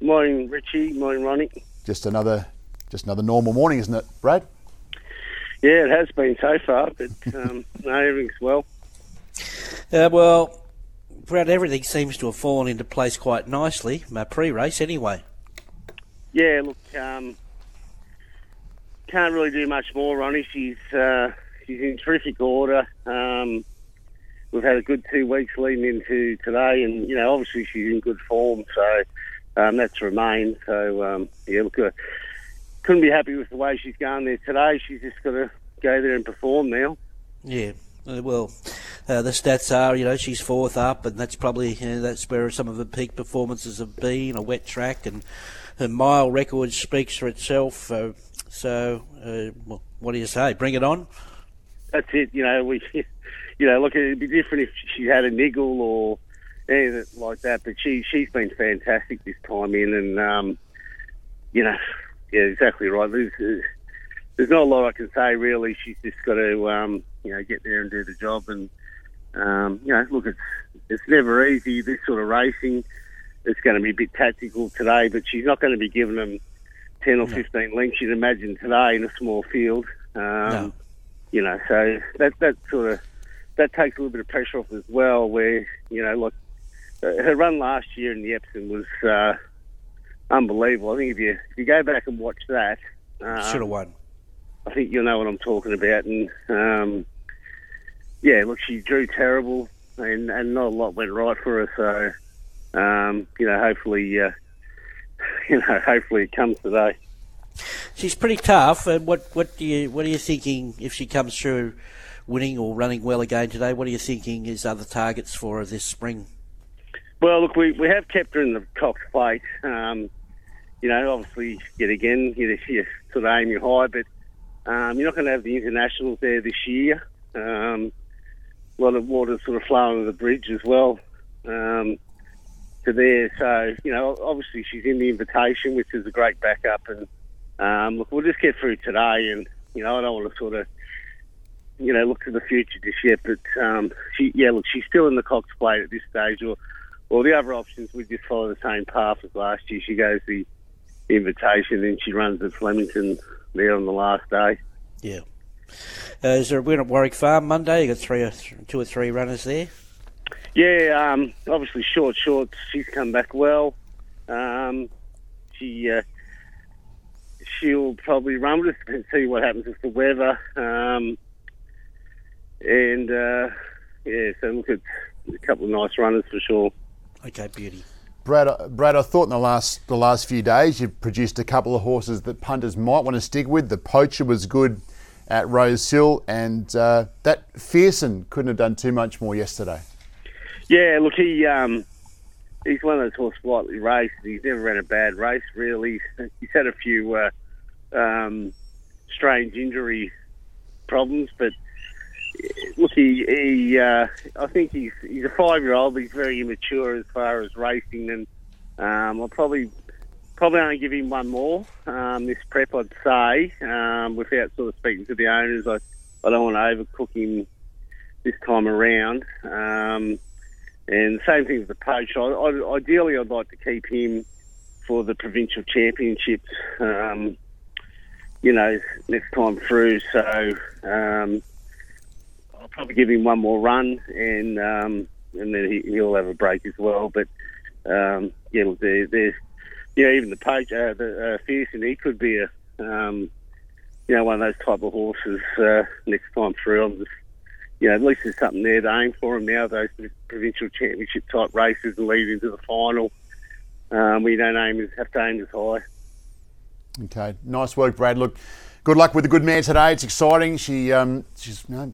Morning, Richie. Morning, Ronnie. Just another, just another normal morning, isn't it, Brad? Yeah, it has been so far, but um, no, everything's well. Uh, well, Brad, everything seems to have fallen into place quite nicely. My pre-race, anyway. Yeah, look, um, can't really do much more, Ronnie. She's uh, she's in terrific order. Um, we've had a good two weeks leading into today, and you know, obviously she's in good form, so um, that's remained. So um, yeah, look, uh, couldn't be happy with the way she's going there today. She's just got to go there and perform now. Yeah, uh, well, uh, the stats are, you know, she's fourth up, and that's probably you know, that's where some of her peak performances have been. A wet track, and her mile record speaks for itself. Uh, so, uh, what do you say? Bring it on. That's it. You know, we, you know, look, it'd be different if she had a niggle or anything like that. But she she's been fantastic this time in, and um, you know, yeah, exactly right. There's, there's not a lot I can say really. She's just got to um, you know get there and do the job, and um, you know, look, it's it's never easy this sort of racing. It's going to be a bit tactical today, but she's not going to be giving them ten or fifteen lengths. You'd imagine today in a small field. Um, No. You know, so that that sort of that takes a little bit of pressure off as well. Where you know, like her run last year in the Epsom was uh, unbelievable. I think if you if you go back and watch that, um, Should have won. I think you'll know what I'm talking about. And um, yeah, look, she drew terrible, and, and not a lot went right for her. So um, you know, hopefully, uh, you know, hopefully it comes today. She's pretty tough. And what what do you what are you thinking if she comes through winning or running well again today? What are you thinking is other targets for her this spring? Well, look, we, we have kept her in the plate. Um, you know, obviously, yet again, you, you sort of aim you high, but um, you're not going to have the internationals there this year. Um, a lot of water sort of flowing under the bridge as well um, to there. So, you know, obviously she's in the invitation, which is a great backup. And um, look, we'll just get through today. And, you know, I don't want to sort of, you know, look to the future just yet. But, um, she, yeah, look, she's still in the Cox plate at this stage. Or, well, the other options, we just follow the same path as last year. She goes the invitation, then she runs at Flemington there on the last day. Yeah. Uh, is there a win at Warwick Farm Monday? You got three or th- two or three runners there. Yeah, um, obviously short, short. She's come back well. Um, she uh, she'll probably run with us and see what happens with the weather. Um, and uh, yeah, so look at a couple of nice runners for sure. Okay, beauty. Brad, uh, Brad, I thought in the last the last few days you've produced a couple of horses that punters might want to stick with. The Poacher was good at Rose Hill, and uh, that Fearson couldn't have done too much more yesterday. Yeah, look, he um, he's one of those horse lightly raced. He's never ran a bad race, really. He's had a few uh, um, strange injury problems, but look, he, he uh, I think he's he's a five year old, but he's very immature as far as racing, and um, I'll probably probably only give him one more um, this prep, I'd say, um, without sort of speaking to the owners. I I don't want to overcook him this time around. Um, and same thing with the poacher. I, I, ideally, I'd like to keep him for the provincial championships. Um, you know, next time through. So um, probably give him one more run, and um, and then he, he'll have a break as well. But um, yeah, look, there, there's you even the poach, uh, the uh, Fearson, he could be a um, you know one of those type of horses uh, next time through. I'm just you know, at least there's something there to aim for him now, those provincial championship type races and lead into the final. Um, we don't aim as, have to aim as high. Okay, nice work, Brad. Look, good luck with the good man today. It's exciting. She um, she's you know,